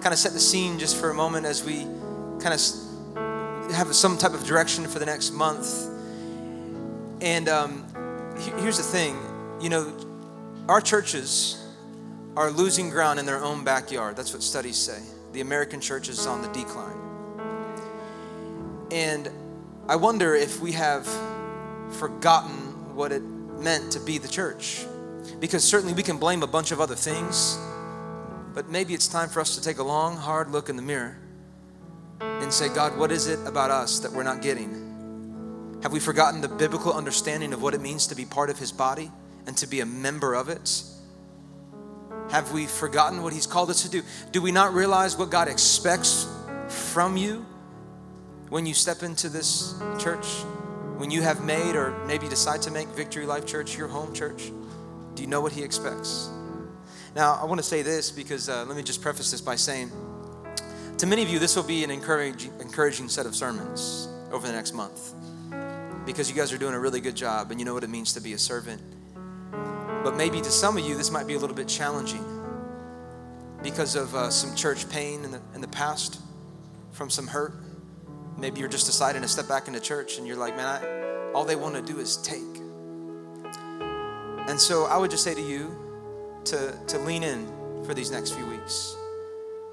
kind of set the scene just for a moment as we kind of have some type of direction for the next month. And um, here's the thing you know, our churches are losing ground in their own backyard. That's what studies say. The American church is on the decline. And I wonder if we have forgotten what it meant to be the church. Because certainly we can blame a bunch of other things but maybe it's time for us to take a long, hard look in the mirror and say, God, what is it about us that we're not getting? Have we forgotten the biblical understanding of what it means to be part of His body and to be a member of it? Have we forgotten what He's called us to do? Do we not realize what God expects from you when you step into this church? When you have made or maybe decide to make Victory Life Church your home church? Do you know what He expects? Now, I want to say this because uh, let me just preface this by saying to many of you, this will be an encouraging, encouraging set of sermons over the next month because you guys are doing a really good job and you know what it means to be a servant. But maybe to some of you, this might be a little bit challenging because of uh, some church pain in the, in the past, from some hurt. Maybe you're just deciding to step back into church and you're like, man, I, all they want to do is take. And so I would just say to you, to, to lean in for these next few weeks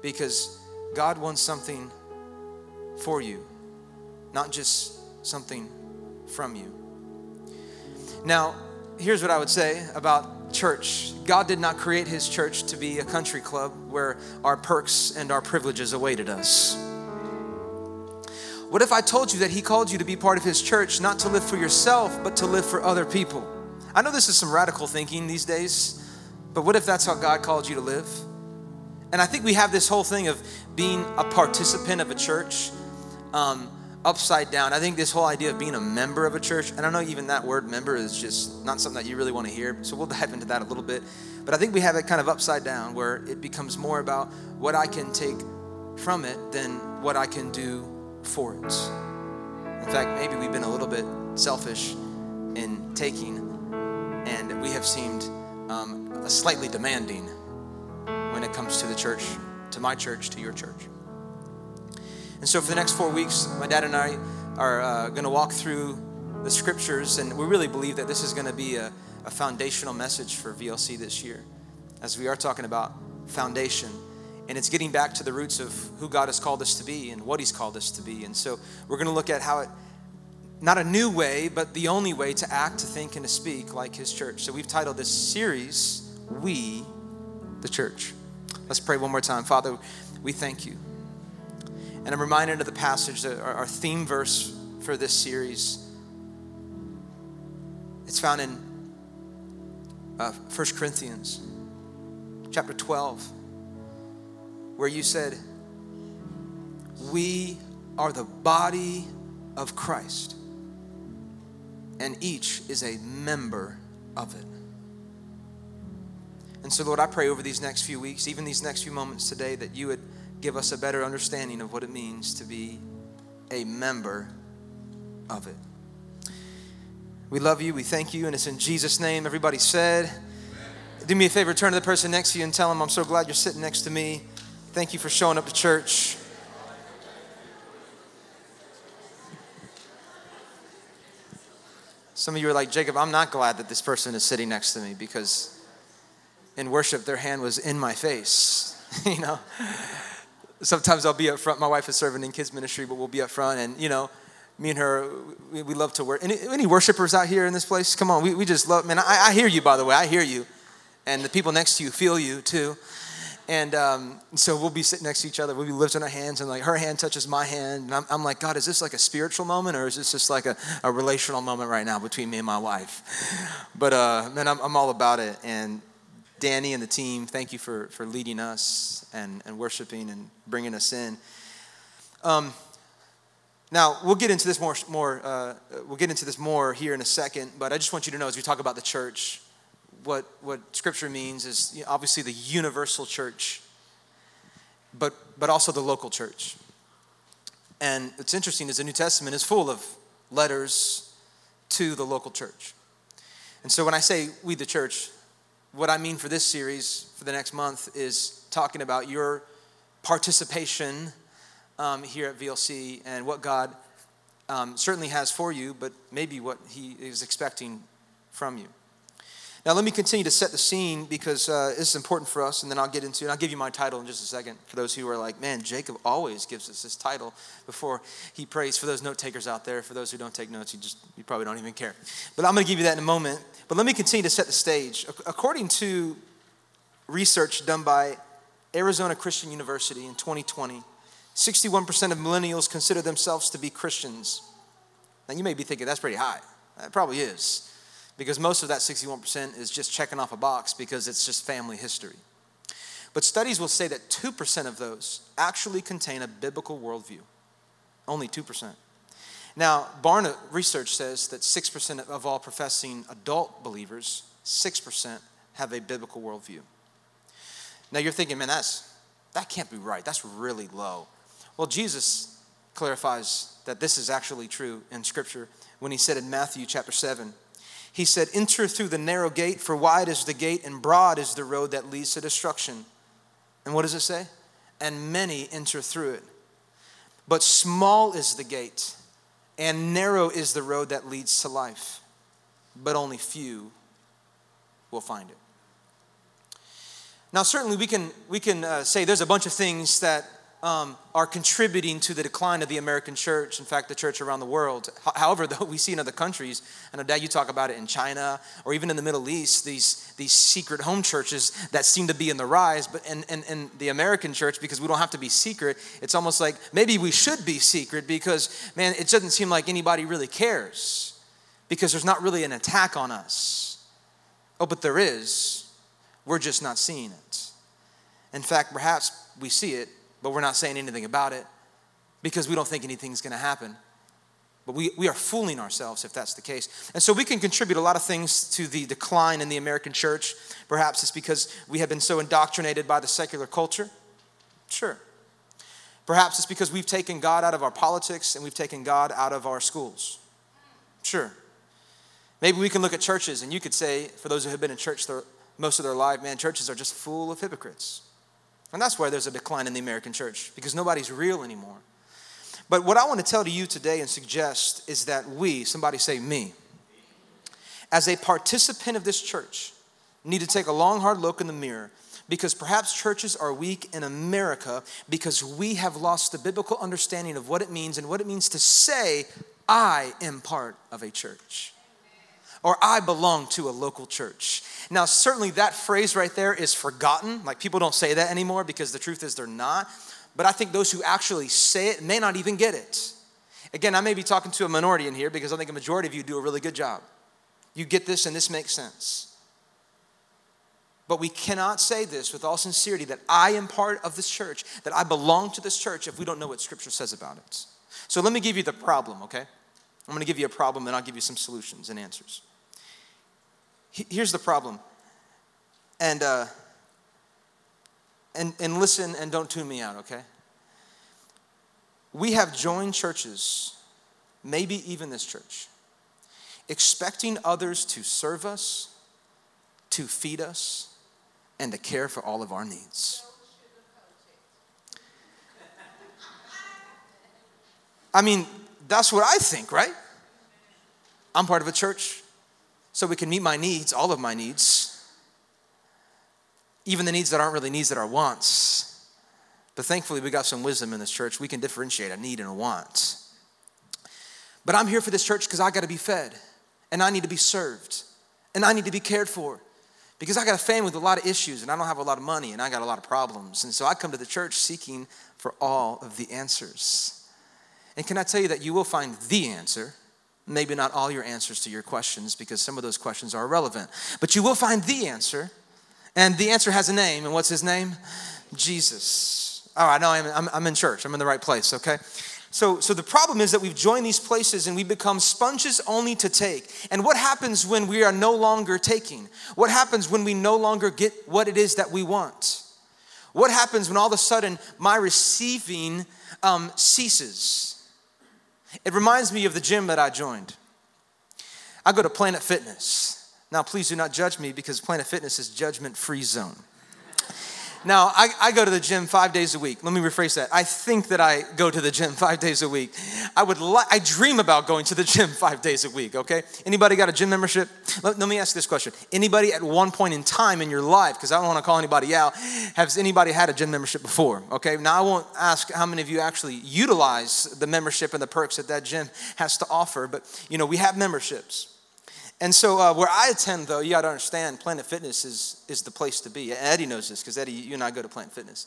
because God wants something for you, not just something from you. Now, here's what I would say about church God did not create his church to be a country club where our perks and our privileges awaited us. What if I told you that he called you to be part of his church, not to live for yourself, but to live for other people? I know this is some radical thinking these days. But what if that's how God called you to live? And I think we have this whole thing of being a participant of a church um, upside down. I think this whole idea of being a member of a church, and I know even that word member is just not something that you really want to hear. So we'll dive into that a little bit. But I think we have it kind of upside down where it becomes more about what I can take from it than what I can do for it. In fact, maybe we've been a little bit selfish in taking, and we have seemed um, slightly demanding when it comes to the church, to my church, to your church. And so, for the next four weeks, my dad and I are uh, going to walk through the scriptures, and we really believe that this is going to be a, a foundational message for VLC this year, as we are talking about foundation. And it's getting back to the roots of who God has called us to be and what He's called us to be. And so, we're going to look at how it not a new way, but the only way to act, to think, and to speak like His church. So, we've titled this series, we, the church. Let's pray one more time. Father, we thank you. And I'm reminded of the passage, our theme verse for this series. It's found in uh, 1 Corinthians chapter 12, where you said, We are the body of Christ, and each is a member of it. And so, Lord, I pray over these next few weeks, even these next few moments today, that you would give us a better understanding of what it means to be a member of it. We love you. We thank you. And it's in Jesus' name. Everybody said, Amen. Do me a favor, turn to the person next to you and tell them, I'm so glad you're sitting next to me. Thank you for showing up to church. Some of you are like, Jacob, I'm not glad that this person is sitting next to me because in worship, their hand was in my face. you know, sometimes I'll be up front. My wife is serving in kids ministry, but we'll be up front, and you know, me and her, we, we love to work. Any, any, worshipers out here in this place? Come on, we, we just love. Man, I, I, hear you. By the way, I hear you, and the people next to you feel you too. And um, so we'll be sitting next to each other. We'll be lifting our hands, and like her hand touches my hand, and I'm, I'm like, God, is this like a spiritual moment, or is this just like a, a relational moment right now between me and my wife? But uh, man, I'm, I'm all about it, and Danny and the team, thank you for, for leading us and, and worshiping and bringing us in. Um, now we'll get into this more. More uh, we'll get into this more here in a second. But I just want you to know, as we talk about the church, what what Scripture means is obviously the universal church, but but also the local church. And it's interesting is the New Testament is full of letters to the local church. And so when I say we the church, what I mean for this series for the next month is talking about your participation um, here at VLC and what God um, certainly has for you, but maybe what He is expecting from you. Now, let me continue to set the scene because uh, this is important for us, and then I'll get into it. I'll give you my title in just a second for those who are like, man, Jacob always gives us this title before he prays. For those note takers out there, for those who don't take notes, you just you probably don't even care. But I'm going to give you that in a moment. But let me continue to set the stage. According to research done by Arizona Christian University in 2020, 61% of millennials consider themselves to be Christians. Now, you may be thinking that's pretty high. That probably is, because most of that 61% is just checking off a box because it's just family history. But studies will say that 2% of those actually contain a biblical worldview. Only 2%. Now, Barna research says that 6% of all professing adult believers, 6% have a biblical worldview. Now you're thinking, man, that's that can't be right. That's really low. Well, Jesus clarifies that this is actually true in Scripture when he said in Matthew chapter 7, he said, Enter through the narrow gate, for wide is the gate and broad is the road that leads to destruction. And what does it say? And many enter through it. But small is the gate, and narrow is the road that leads to life, but only few will find it. Now, certainly, we can, we can uh, say there's a bunch of things that um, are contributing to the decline of the American church, in fact, the church around the world. However, though we see in other countries, I know, Dad, you talk about it in China or even in the Middle East, these, these secret home churches that seem to be in the rise. But in, in, in the American church, because we don't have to be secret, it's almost like maybe we should be secret because, man, it doesn't seem like anybody really cares because there's not really an attack on us. Oh, but there is. We're just not seeing it. In fact, perhaps we see it but we're not saying anything about it because we don't think anything's going to happen. But we, we are fooling ourselves if that's the case. And so we can contribute a lot of things to the decline in the American church. Perhaps it's because we have been so indoctrinated by the secular culture. Sure. Perhaps it's because we've taken God out of our politics and we've taken God out of our schools. Sure. Maybe we can look at churches and you could say, for those who have been in church their, most of their life, man, churches are just full of hypocrites. And that's why there's a decline in the American church, because nobody's real anymore. But what I want to tell to you today and suggest is that we, somebody say me, as a participant of this church, need to take a long, hard look in the mirror because perhaps churches are weak in America because we have lost the biblical understanding of what it means and what it means to say, I am part of a church or I belong to a local church. Now, certainly that phrase right there is forgotten. Like people don't say that anymore because the truth is they're not. But I think those who actually say it may not even get it. Again, I may be talking to a minority in here because I think a majority of you do a really good job. You get this and this makes sense. But we cannot say this with all sincerity that I am part of this church, that I belong to this church if we don't know what Scripture says about it. So let me give you the problem, okay? I'm gonna give you a problem and I'll give you some solutions and answers. Here's the problem. And, uh, and, and listen and don't tune me out, okay? We have joined churches, maybe even this church, expecting others to serve us, to feed us, and to care for all of our needs. I mean, that's what I think, right? I'm part of a church so we can meet my needs, all of my needs, even the needs that aren't really needs that are wants. But thankfully, we got some wisdom in this church. We can differentiate a need and a want. But I'm here for this church because I got to be fed, and I need to be served, and I need to be cared for. Because I got a family with a lot of issues, and I don't have a lot of money, and I got a lot of problems. And so I come to the church seeking for all of the answers. And can I tell you that you will find the answer maybe not all your answers to your questions because some of those questions are irrelevant. But you will find the answer, And the answer has a name. And what's his name? Jesus. All right, no, I'm, I'm, I'm in church. I'm in the right place, okay? So, so the problem is that we've joined these places and we become sponges only to take. And what happens when we are no longer taking? What happens when we no longer get what it is that we want? What happens when all of a sudden my receiving um, ceases? It reminds me of the gym that I joined. I go to Planet Fitness. Now, please do not judge me because Planet Fitness is judgment free zone. Now, I, I, go to the gym five days a week. Let me rephrase that. I think that I go to the gym five days a week. I would li- I dream about going to the gym five days a week, okay? Anybody got a gym membership? Let, let me ask this question. Anybody at one point in time in your life, because I don't want to call anybody out, has anybody had a gym membership before? Okay, now I won't ask how many of you actually utilize the membership and the perks that that gym has to offer, but you know, we have memberships. And so, uh, where I attend, though, you got to understand, Planet Fitness is, is the place to be. Eddie knows this because Eddie, you and I go to Planet Fitness.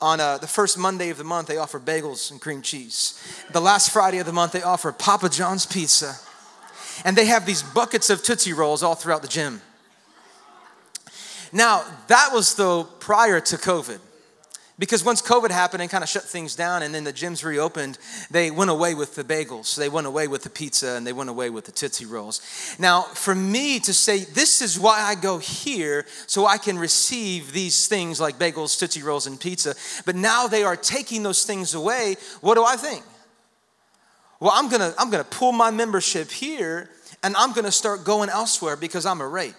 On uh, the first Monday of the month, they offer bagels and cream cheese. The last Friday of the month, they offer Papa John's pizza. And they have these buckets of Tootsie Rolls all throughout the gym. Now, that was, though, prior to COVID. Because once COVID happened and kind of shut things down, and then the gyms reopened, they went away with the bagels, they went away with the pizza, and they went away with the Tootsie Rolls. Now, for me to say, this is why I go here, so I can receive these things like bagels, Tootsie Rolls, and pizza, but now they are taking those things away, what do I think? Well, I'm gonna, I'm gonna pull my membership here, and I'm gonna start going elsewhere because I'm a rate,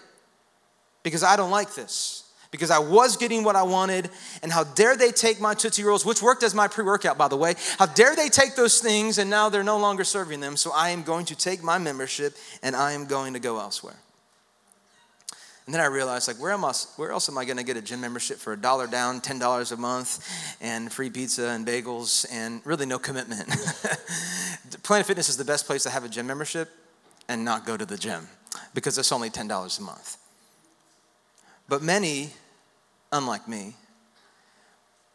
because I don't like this because I was getting what I wanted. And how dare they take my Tootsie Rolls, which worked as my pre workout, by the way? How dare they take those things and now they're no longer serving them? So I am going to take my membership and I am going to go elsewhere. And then I realized, like, where, am I, where else am I going to get a gym membership for a dollar down, $10 a month, and free pizza and bagels, and really no commitment? Planet Fitness is the best place to have a gym membership and not go to the gym because it's only $10 a month. But many unlike me,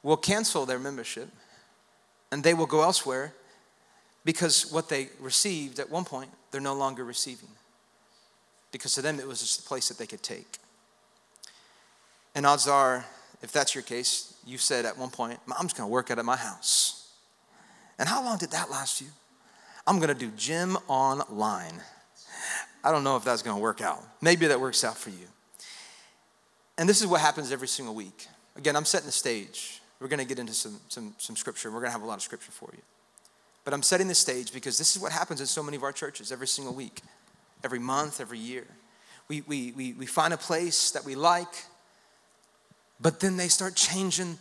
will cancel their membership and they will go elsewhere because what they received at one point, they're no longer receiving. Because to them, it was just a place that they could take. And odds are, if that's your case, you said at one point, I'm just gonna work out at my house. And how long did that last you? I'm gonna do gym online. I don't know if that's gonna work out. Maybe that works out for you. And this is what happens every single week. Again, I'm setting the stage. We're going to get into some, some, some scripture. We're going to have a lot of scripture for you. But I'm setting the stage because this is what happens in so many of our churches every single week, every month, every year. We, we, we, we find a place that we like, but then they start changing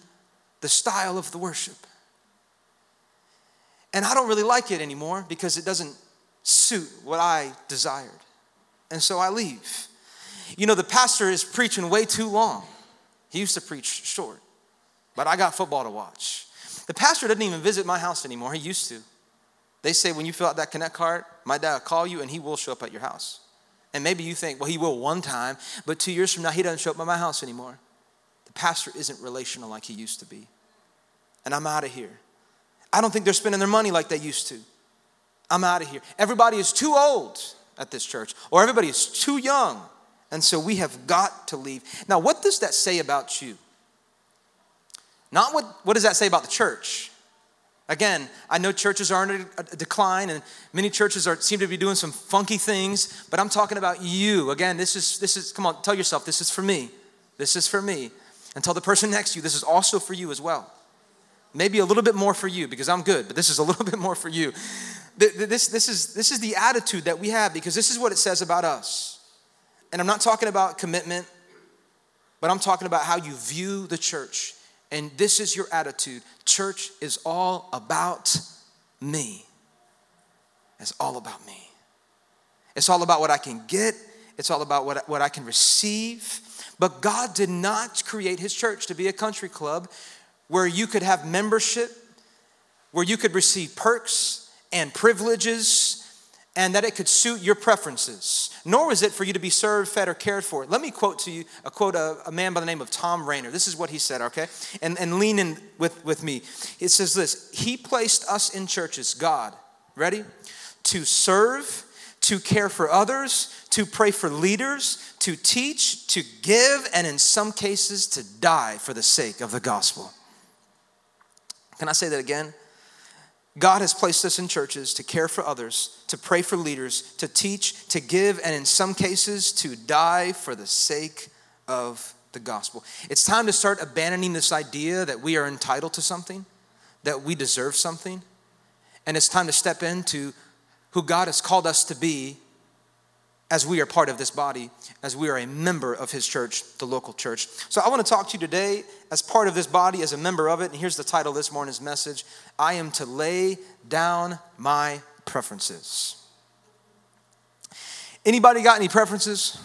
the style of the worship. And I don't really like it anymore because it doesn't suit what I desired. And so I leave. You know, the pastor is preaching way too long. He used to preach short, but I got football to watch. The pastor doesn't even visit my house anymore. He used to. They say when you fill out that connect card, my dad will call you and he will show up at your house. And maybe you think, well, he will one time, but two years from now, he doesn't show up at my house anymore. The pastor isn't relational like he used to be. And I'm out of here. I don't think they're spending their money like they used to. I'm out of here. Everybody is too old at this church, or everybody is too young. And so we have got to leave. Now, what does that say about you? Not what, what does that say about the church? Again, I know churches are in a decline and many churches are, seem to be doing some funky things, but I'm talking about you. Again, this is, this is, come on, tell yourself, this is for me. This is for me. And tell the person next to you, this is also for you as well. Maybe a little bit more for you because I'm good, but this is a little bit more for you. This, this, is, this is the attitude that we have because this is what it says about us. And I'm not talking about commitment, but I'm talking about how you view the church. And this is your attitude church is all about me. It's all about me. It's all about what I can get, it's all about what, what I can receive. But God did not create His church to be a country club where you could have membership, where you could receive perks and privileges and that it could suit your preferences, nor was it for you to be served, fed, or cared for. Let me quote to you a quote a, a man by the name of Tom Rainer. This is what he said, okay? And, and lean in with, with me. It says this He placed us in churches, God, ready? To serve, to care for others, to pray for leaders, to teach, to give, and in some cases to die for the sake of the gospel. Can I say that again? God has placed us in churches to care for others, to pray for leaders, to teach, to give, and in some cases to die for the sake of the gospel. It's time to start abandoning this idea that we are entitled to something, that we deserve something, and it's time to step into who God has called us to be as we are part of this body, as we are a member of His church, the local church. So I want to talk to you today as part of this body, as a member of it. And here's the title this morning's message I am to lay down my preferences. Anybody got any preferences?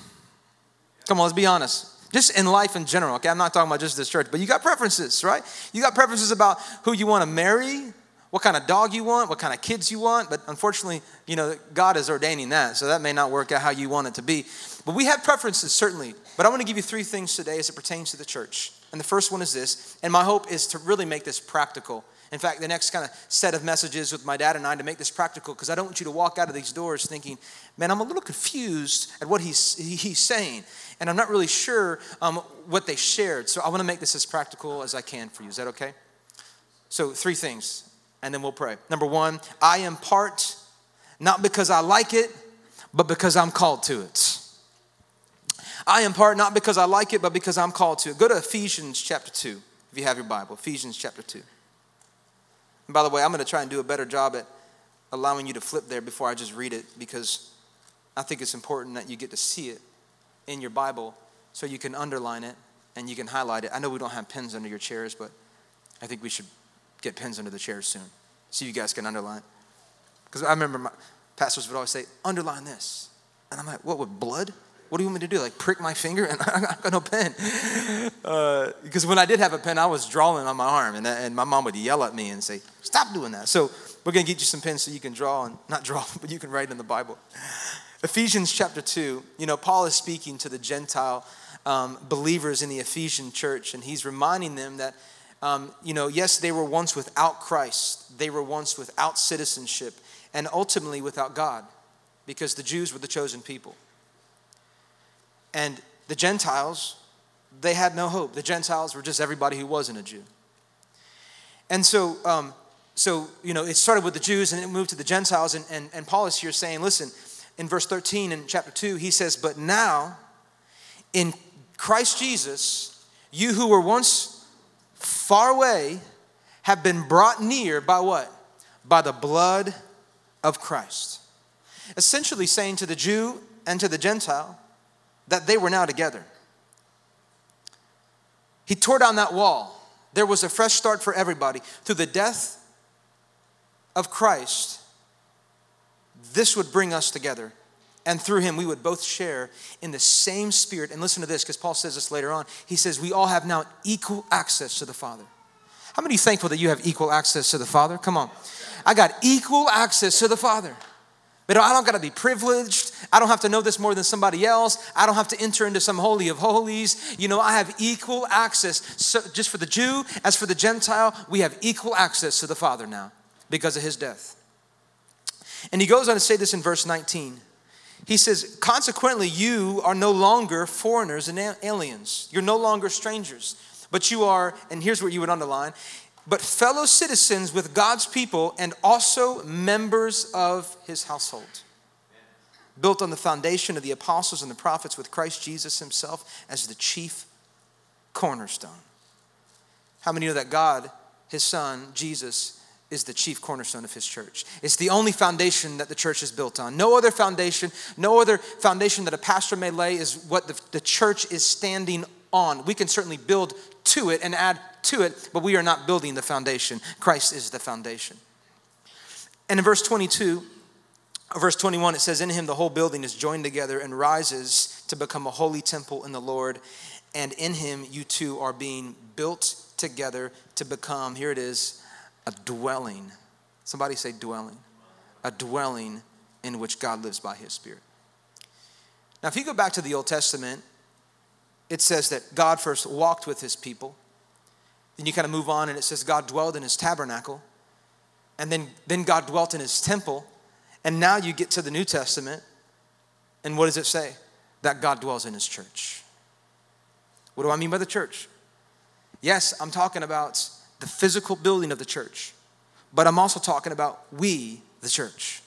Come on, let's be honest. Just in life in general, okay? I'm not talking about just this church, but you got preferences, right? You got preferences about who you want to marry, what kind of dog you want, what kind of kids you want, but unfortunately, you know, God is ordaining that, so that may not work out how you want it to be. But we have preferences, certainly. But I want to give you three things today as it pertains to the church. And the first one is this, and my hope is to really make this practical. In fact, the next kind of set of messages with my dad and I to make this practical, because I don't want you to walk out of these doors thinking, man, I'm a little confused at what he's, he's saying, and I'm not really sure um, what they shared. So I want to make this as practical as I can for you. Is that okay? So, three things and then we'll pray. Number one, I impart not because I like it, but because I'm called to it. I impart not because I like it, but because I'm called to it. Go to Ephesians chapter 2, if you have your Bible. Ephesians chapter 2. And by the way, I'm going to try and do a better job at allowing you to flip there before I just read it because I think it's important that you get to see it in your Bible so you can underline it and you can highlight it. I know we don't have pens under your chairs, but I think we should get pens under the chairs soon so you guys can underline. Because I remember my pastors would always say, underline this. And I'm like, what, with blood? What do you want me to do? Like prick my finger? And I got no pen. Uh, because when I did have a pen, I was drawing on my arm. And, and my mom would yell at me and say, stop doing that. So we're going to get you some pens so you can draw and not draw, but you can write in the Bible. Ephesians chapter 2, you know, Paul is speaking to the Gentile um, believers in the Ephesian church, and he's reminding them that um, you know, yes, they were once without Christ, they were once without citizenship, and ultimately without God, because the Jews were the chosen people. And the Gentiles, they had no hope. The Gentiles were just everybody who wasn't a Jew. And so, um, so you know, it started with the Jews and it moved to the Gentiles. And, and, and Paul is here saying, listen, in verse 13 in chapter 2, he says, But now, in Christ Jesus, you who were once far away have been brought near by what? By the blood of Christ. Essentially saying to the Jew and to the Gentile that they were now together. He tore down that wall. There was a fresh start for everybody. Through the death of Christ, this would bring us together. And through him, we would both share in the same spirit. And listen to this, because Paul says this later on. He says, We all have now equal access to the Father. How many thankful that you have equal access to the Father? Come on. I got equal access to the Father. But I don't got to be privileged. I don't have to know this more than somebody else. I don't have to enter into some holy of holies. You know, I have equal access. So just for the Jew, as for the Gentile, we have equal access to the Father now because of his death. And he goes on to say this in verse 19. He says, Consequently, you are no longer foreigners and aliens. You're no longer strangers, but you are, and here's what you would underline, but fellow citizens with God's people and also members of his household. Built on the foundation of the apostles and the prophets with Christ Jesus himself as the chief cornerstone. How many know that God, his son, Jesus, is the chief cornerstone of his church. It's the only foundation that the church is built on. No other foundation, no other foundation that a pastor may lay is what the, the church is standing on. We can certainly build to it and add to it, but we are not building the foundation. Christ is the foundation. And in verse 22, verse 21, it says, In him the whole building is joined together and rises to become a holy temple in the Lord. And in him you two are being built together to become, here it is, a dwelling. Somebody say dwelling. A dwelling in which God lives by his Spirit. Now, if you go back to the Old Testament, it says that God first walked with his people. Then you kind of move on and it says God dwelled in his tabernacle. And then, then God dwelt in his temple. And now you get to the New Testament And what does it say? That God dwells in his church. What do I mean by the church? Yes, I'm talking about the physical building of the church, but I'm also talking about we, the church.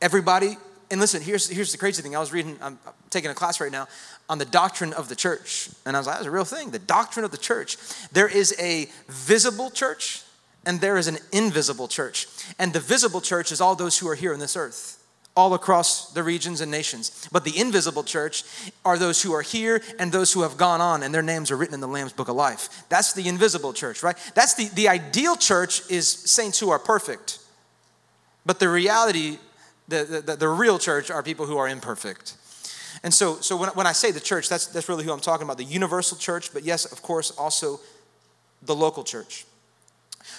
Everybody, and listen, here's, here's the crazy thing. I was reading, I'm taking a class right now on the doctrine of the church. And I was like, that's a real thing. The doctrine of the church. There is a visible church and there is an invisible church. And the visible church is all those who are here on this earth all across the regions and nations. But the invisible church are those who are here and those who have gone on, and their names are written in the Lamb's Book of Life. That's the invisible church, right? That's the, the ideal church is saints who are perfect. But the reality, the, the, the real church are people who are imperfect. And so, so when, when I say the church, that's, that's really who I'm talking about the universal church, but yes, of course, also the local church.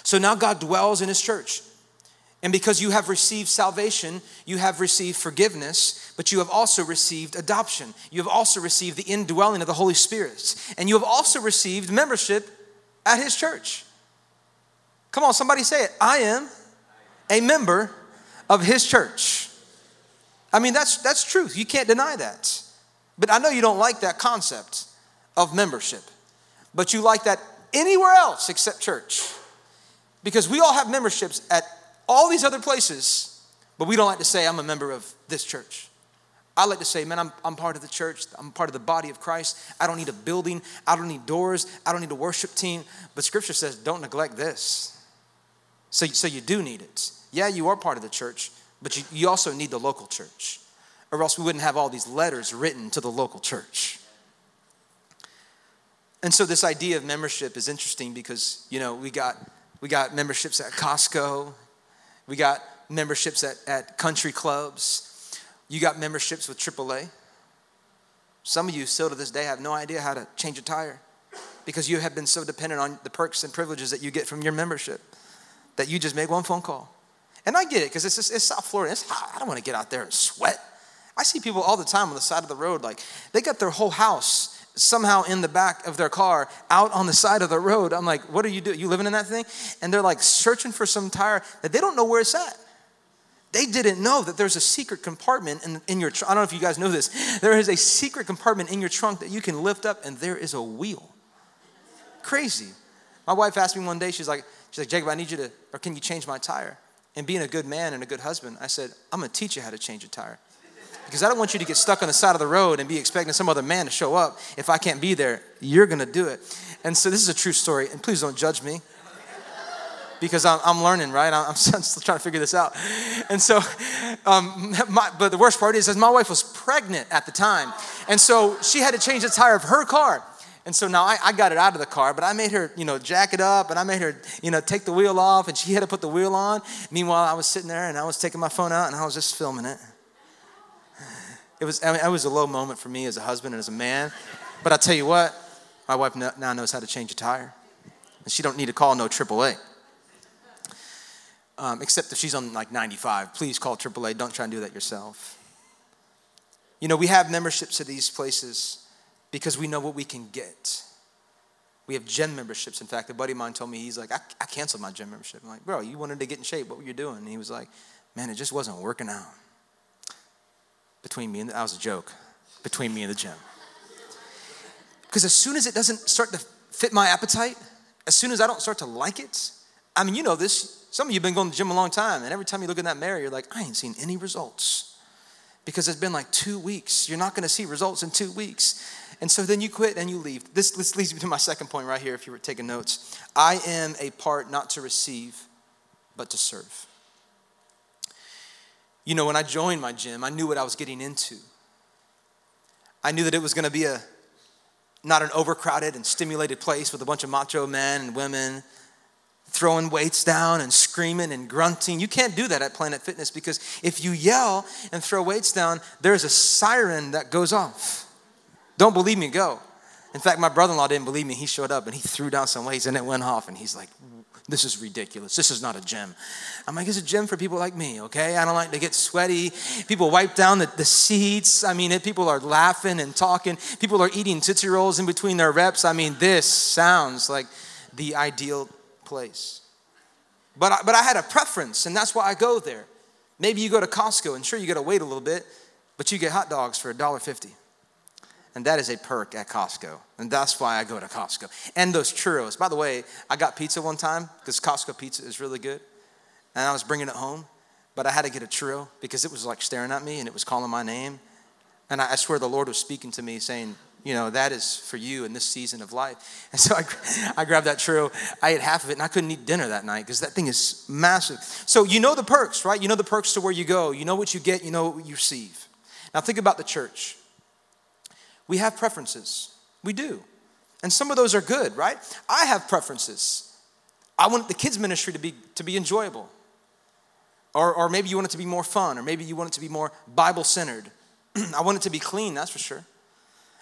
So now God dwells in his church. And because you have received salvation, you have received forgiveness, but you have also received adoption. You have also received the indwelling of the Holy Spirit. And you have also received membership at His church. Come on, somebody say it. I am a member of His church. I mean, that's, that's truth. You can't deny that. But I know you don't like that concept of membership, but you like that anywhere else except church. Because we all have memberships at all these other places, but we don't like to say, I'm a member of this church. I like to say, man, I'm, I'm part of the church. I'm part of the body of Christ. I don't need a building. I don't need doors. I don't need a worship team. But scripture says, don't neglect this. So, so you do need it. Yeah, you are part of the church, but you, you also need the local church, or else we wouldn't have all these letters written to the local church. And so this idea of membership is interesting because, you know, we got, we got memberships at Costco we got memberships at, at country clubs. You got memberships with AAA. Some of you still to this day have no idea how to change a tire because you have been so dependent on the perks and privileges that you get from your membership that you just make one phone call. And I get it because it's, it's South Florida. It's hot. I don't want to get out there and sweat. I see people all the time on the side of the road, like they got their whole house somehow in the back of their car out on the side of the road. I'm like, what are you doing? You living in that thing? And they're like searching for some tire that they don't know where it's at. They didn't know that there's a secret compartment in, in your trunk. I don't know if you guys know this. There is a secret compartment in your trunk that you can lift up and there is a wheel. Crazy. My wife asked me one day, she's like, she's like, Jacob, I need you to, or can you change my tire? And being a good man and a good husband, I said, I'm gonna teach you how to change a tire because I don't want you to get stuck on the side of the road and be expecting some other man to show up. If I can't be there, you're going to do it. And so this is a true story, and please don't judge me because I'm, I'm learning, right? I'm, still trying to figure this out. And so, um, my, but the worst part is, is my wife was pregnant at the time. And so she had to change the tire of her car. And so now I, I, got it out of the car, but I made her, you know, jack it up and I made her, you know, take the wheel off and she had to put the wheel on. Meanwhile, I was sitting there and I was taking my phone out and I was just filming it. It was, I mean, it was a low moment for me as a husband and as a man. But I tell you what, my wife now knows how to change a tire. And she don't need to call no AAA. Um, except if she's on like 95. Please call AAA. Don't try and do that yourself. You know, we have memberships to these places because we know what we can get. We have gym memberships. In fact, a buddy of mine told me, he's like, I, I canceled my gym membership. I'm like, bro, you wanted to get in shape. What were you doing? And he was like, man, it just wasn't working out between me and the, that was a joke between me and the gym. Because as soon as it doesn't start to fit my appetite, as soon as I don't start to like it, I mean, you know this. Some of you have been going to the gym a long time, and every time you look in that mirror, you're like, I ain't seen any results. Because it's been like two weeks. You're not going to see results in two weeks. And so then you quit and you leave. This, this leads me to my second point right here, if you were taking notes. I am a part not to receive, but to serve. You know, when I joined my gym, I knew what I was getting into. I knew that it was going to be a not an overcrowded and stimulated place with a bunch of macho men and women throwing weights down and screaming and grunting. You can't do that at Planet Fitness because if you yell and throw weights down, there's a siren that goes off. Don't believe me, go. In fact, my brother in law didn't believe me. He showed up and he threw down some weights and it went off. And he's like, this is ridiculous. This is not a gym. I'm like, it's a gym for people like me, okay? I don't like to get sweaty. People wipe down the, the seats. I mean, it, people are laughing and talking. People are eating Tootsie Rolls in between their reps. I mean, this sounds like the ideal place. But I, but I had a preference, and that's why I go there. Maybe you go to Costco, and sure, you got to wait a little bit. but you get hot dogs for $1.50. And that is a perk at Costco. And that's why I go to Costco. And those churros. By the way, I got pizza one time because Costco pizza is really good. And I was bringing it home, but I had to get a churro because it was like staring at me and it was calling my name. And I, swear the Lord was speaking to me saying, you know, that is for you in this season of life. And so I, I grabbed that churro. I ate half of it and I couldn't eat dinner that night because that thing is massive. So you know the perks, right? You know the perks to where you go. You know what you get, you know what you receive. Now think about the church. We have preferences. We do. And some of those are good, right? I have preferences. I want the kids' ministry to be, to be enjoyable. Or, or maybe you want it to be more fun, or maybe you want it to be more Bible centered. I want it to be clean, that's for sure.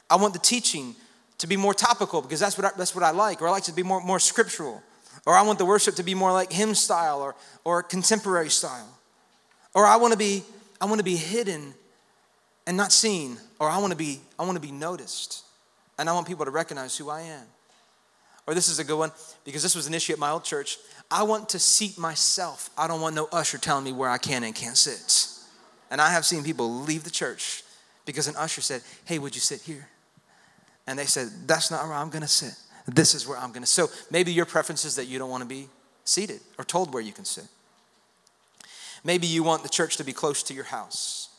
I want the teaching to be more topical because that's what I, that's what I like, or I like to be more, more scriptural. Or I want the worship to be more like hymn style or, or contemporary style. Or I want to be I want to be hidden and not seen, or I want to be I want to be noticed, and I want people to recognize who I am. Or this is a good one because this was an issue at my old church. I want to seat myself. I don't want no usher telling me where I can and can't sit. And I have seen people leave the church because an usher said, "Hey, would you sit here?" And they said, "That's not where I'm going to sit. This is where I'm going to." So maybe your preference is that you don't want to be seated or told where you can sit. Maybe you want the church to be close to your house,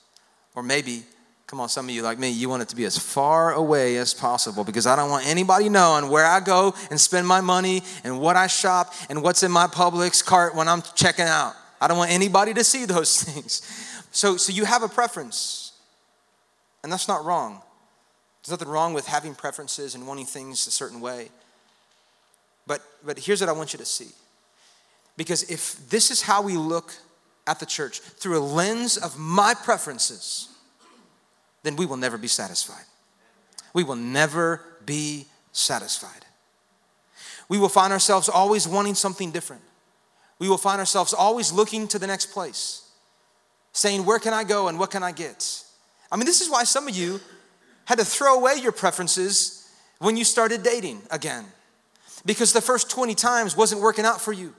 or maybe Come on, some of you like me, you want it to be as far away as possible because I don't want anybody knowing where I go and spend my money and what I shop and what's in my Publix cart when I'm checking out. I don't want anybody to see those things. So, so you have a preference, and that's not wrong. There's nothing wrong with having preferences and wanting things a certain way. But, but here's what I want you to see. Because if this is how we look at the church through a lens of my preferences, then we will never be satisfied. We will never be satisfied. We will find ourselves always wanting something different. We will find ourselves always looking to the next place, saying, Where can I go and what can I get? I mean, this is why some of you had to throw away your preferences when you started dating again. Because the first 20 times wasn't working out for you.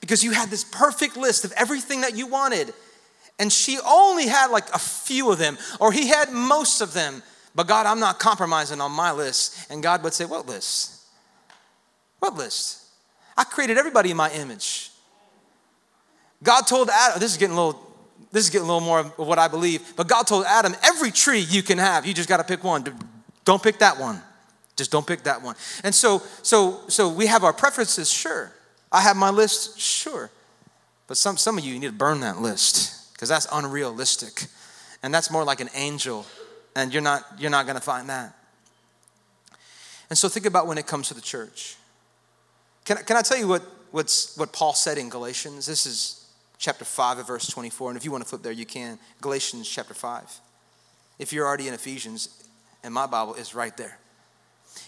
Because you had this perfect list of everything that you wanted and she only had like a few of them, or he had most of them. But God, I'm not compromising on my list. And God would say, What list? What list? I created everybody in my image. God told Adam, this is getting a little, this is getting a little more of what I believe, but God told Adam, every tree you can have, you just got to pick one. Don't pick that one. Just don't pick that one. And so, so, so we have our preferences, sure. I have my list, sure. But some, some of you, you need to burn that list because that's unrealistic. And that's more like an angel, and you're not, you're not going to find that. And so think about when it comes to the church. Can, can I tell you what, what's, what Paul said in Galatians? This is chapter 5 of verse 24. And if you want to flip there, you can. Galatians chapter 5. If you're already in Ephesians, and my Bible is right there.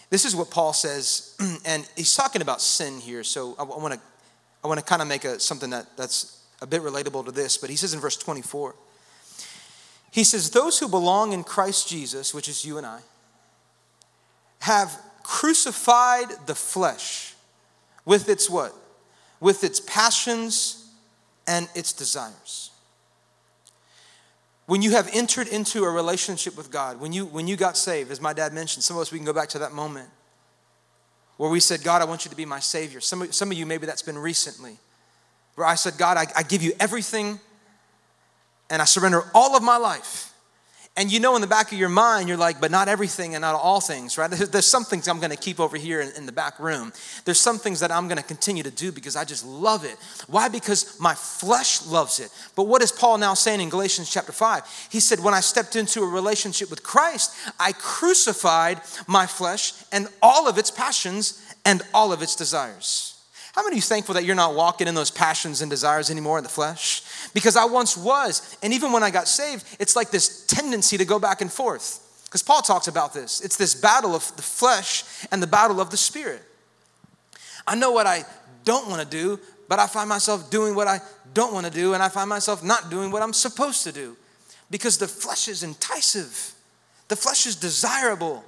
This is what Paul says, and he's talking about sin here. So I want to I want to kind of make a, something that, that's a bit relatable to this, but he says in verse 24, he says, Those who belong in Christ Jesus, which is you and I, have crucified the flesh with its what? With its passions and its desires. When you have entered into a relationship with God, when you, when you got saved, as my dad mentioned, some of us, we can go back to that moment where we said, God, I want you to be my Savior. Some of, some of you, maybe that's been recently where I said, God, I, I give you everything and I surrender all of my life. And you know, in the back of your mind, you're like, but not everything and not all things, right? There's some things I'm to keep over here in, in, the back room. There's some things that I'm to continue to do because I just love it. Why? Because my flesh loves it. But what is Paul now saying in Galatians chapter 5? He said, When I stepped into a relationship with Christ, I crucified my flesh and all of its passions and all of its desires. How many of you thankful that you're not walking in those passions and desires anymore in the flesh? Because I once was, and even when I got saved, it's like this tendency to go back and forth. Because Paul talks about this. It's this battle of the flesh and the battle of the spirit. I know what I don't want to do, but I find myself doing what I don't want to do, and I find myself not doing what I'm supposed to do. Because the flesh is enticing, the flesh is desirable,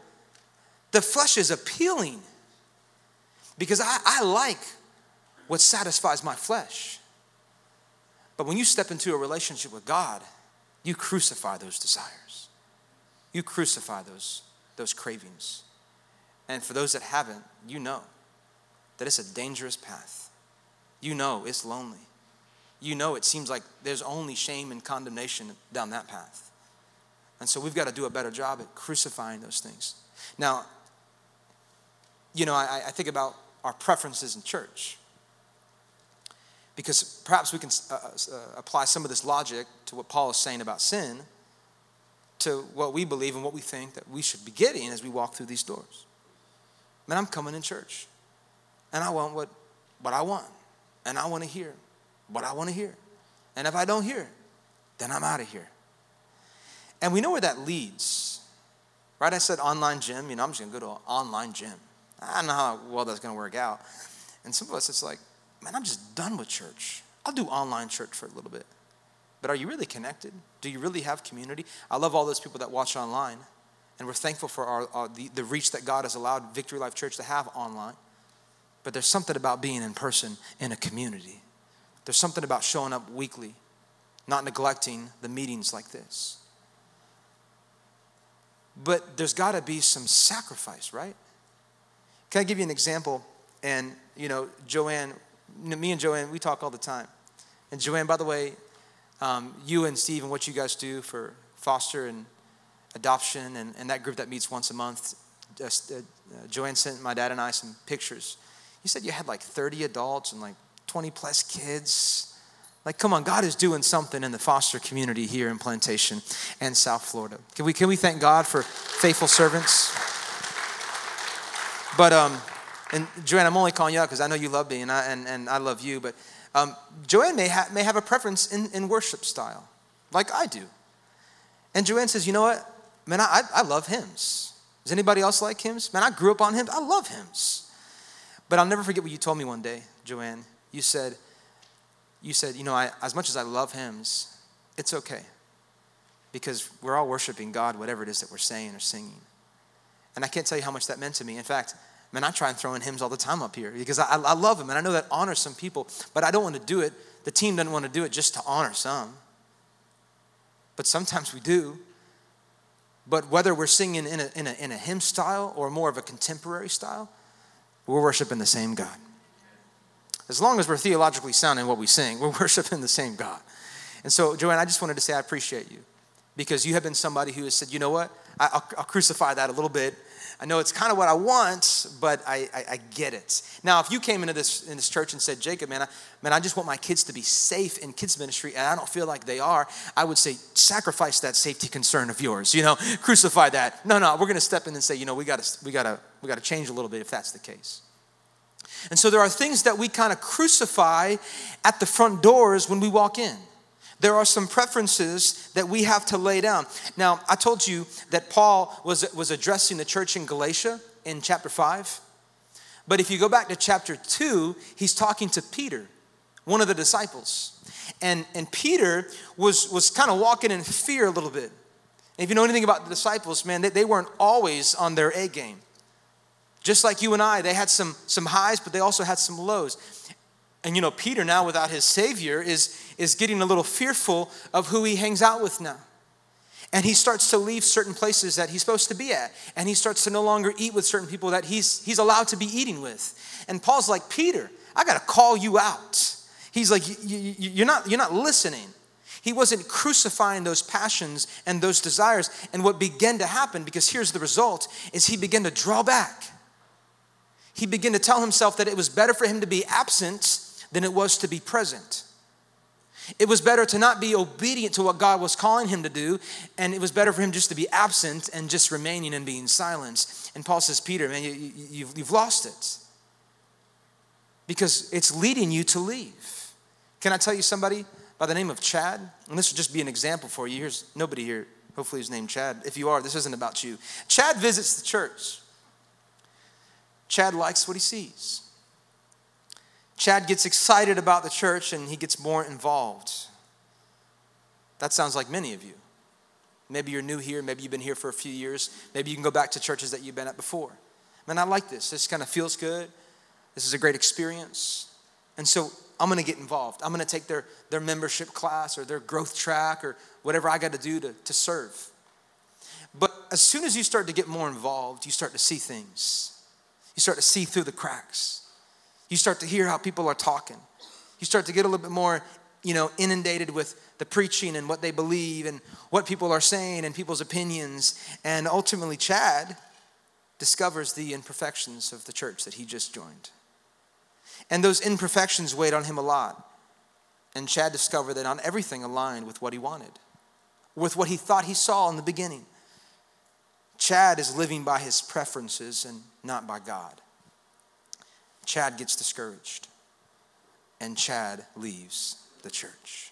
the flesh is appealing. Because I, I like what satisfies my flesh. But when you step into a relationship with God, You crucify those desires. You crucify those, those cravings. And for those that haven't, you know that it's a dangerous path. You know it's lonely. You know it seems like there's only shame and condemnation down that path. And so we've got to do a better job at crucifying those things. Now, you know, I, I think about our preferences in church. Because perhaps we can uh, uh, apply some of this logic to what Paul is saying about sin to what we believe and what we think that we should be getting as we walk through these doors. Man, I'm coming in church and I want what, what I want and I want to hear what I want to hear. And if I don't hear then I'm out of here. And we know where that leads. Right? I said online gym, you know, I'm just going to go to an online gym. I don't know how well that's going to work out. And some of us, it's like, man, I'm just done with church. I'll do online church for a little bit. But are you really connected? Do you really have community? I love all those people that watch online, and we're thankful for our, our the, the reach that God has allowed Victory Life Church to have online. But there's something about being in person in a community. There's something about showing up weekly, not neglecting the meetings like this. But there's got to be some sacrifice, right? Can I give you an example? And, you know, Joanne me and Joanne, we talk all the time. And Joanne, by the way, um, you and Steve and what you guys do for foster and adoption and, and that group that meets once a month, just, uh, uh, Joanne sent my dad and I some pictures. You said you had like 30 adults and like 20 plus kids. Like, come on, God is doing something in the foster community here in Plantation and South Florida. Can we, can we thank God for faithful servants? But um, and Joanne, I'm only calling you out because I know you love me and I, and, and I love you, but um, Joanne may, ha- may have a preference in, in worship style, like I do. And Joanne says, you know what? Man, I, I love hymns. Does anybody else like hymns? Man, I grew up on hymns. I love hymns. But I'll never forget what you told me one day, Joanne. You said, you said, you know, I, as much as I love hymns, it's okay because we're all worshiping God, whatever it is that we're saying or singing. And I can't tell you how much that meant to me. In fact, Man, I try and throw in hymns all the time up here because I, I love them and I know that honors some people, but I don't want to do it. The team doesn't want to do it just to honor some. But sometimes we do. But whether we're singing in a, in, a, in a hymn style or more of a contemporary style, we're worshiping the same God. As long as we're theologically sound in what we sing, we're worshiping the same God. And so, Joanne, I just wanted to say I appreciate you because you have been somebody who has said, you know what, I'll, I'll crucify that a little bit I know it's kind of what I want, but I, I, I, get it. Now, if you came into this, in this church and said, Jacob, man I, man, I just want my kids to be safe in kids' ministry, and I don't feel like they are, I would say, sacrifice that safety concern of yours, you know, crucify that. No, no, we're going to step in and say, you know, we got to we gotta, we gotta change a little bit if that's the case. And so there are things that we kind of crucify at the front doors when we walk in there are some preferences that we have to lay down. Now, I told you that Paul was, was addressing the church in Galatia in chapter 5. But if you go back to chapter 2, he's talking to Peter, one of the disciples. And, and Peter was, was kind of walking in fear a little bit. And if you know anything about the disciples, man, they, they weren't always on their A game. Just like you and I, they had some, some highs, but they also had some lows. And you know, Peter now without his Savior is, is getting a little fearful of who he hangs out with now. And he starts to leave certain places that he's supposed to be at. And he starts to no longer eat with certain people that he's, he's allowed to be eating with. And Paul's like, Peter, I got to call you out. He's like, you're not, you're not listening. He wasn't crucifying those passions and those desires. And what began to happen, because here's the result, is he began to draw back. He began to tell himself that it was better for him to be absent than it was to be present. It was better to not be obedient to what God was calling him to do, and it was better for him just to be absent and just remaining and being silent. And Paul says, Peter, man, you, you, you've lost it because it's leading you to leave. Can I tell you somebody by the name of Chad? And this will just be an example for you. Here's nobody here, hopefully, is named Chad. If you are, this isn't about you. Chad visits the church. Chad likes what he sees. Chad gets excited about the church and he gets more involved. That sounds like many of you. Maybe you're new here, maybe you've been here for a few years, maybe you can go back to churches that you've been at before. Man, I like this. This kind of feels good. This is a great experience. And so I'm gonna get involved. I'm gonna take their, their membership class or their growth track or whatever I gotta do to, to serve. But as soon as you start to get more involved, you start to see things. You start to see through the cracks. You start to hear how people are talking. You start to get a little bit more, you know, inundated with the preaching and what they believe and what people are saying and people's opinions. And ultimately, Chad discovers the imperfections of the church that he just joined. And those imperfections weighed on him a lot. And Chad discovered that not everything aligned with what he wanted, with what he thought he saw in the beginning. Chad is living by his preferences and not by God. Chad gets discouraged, and Chad leaves the church.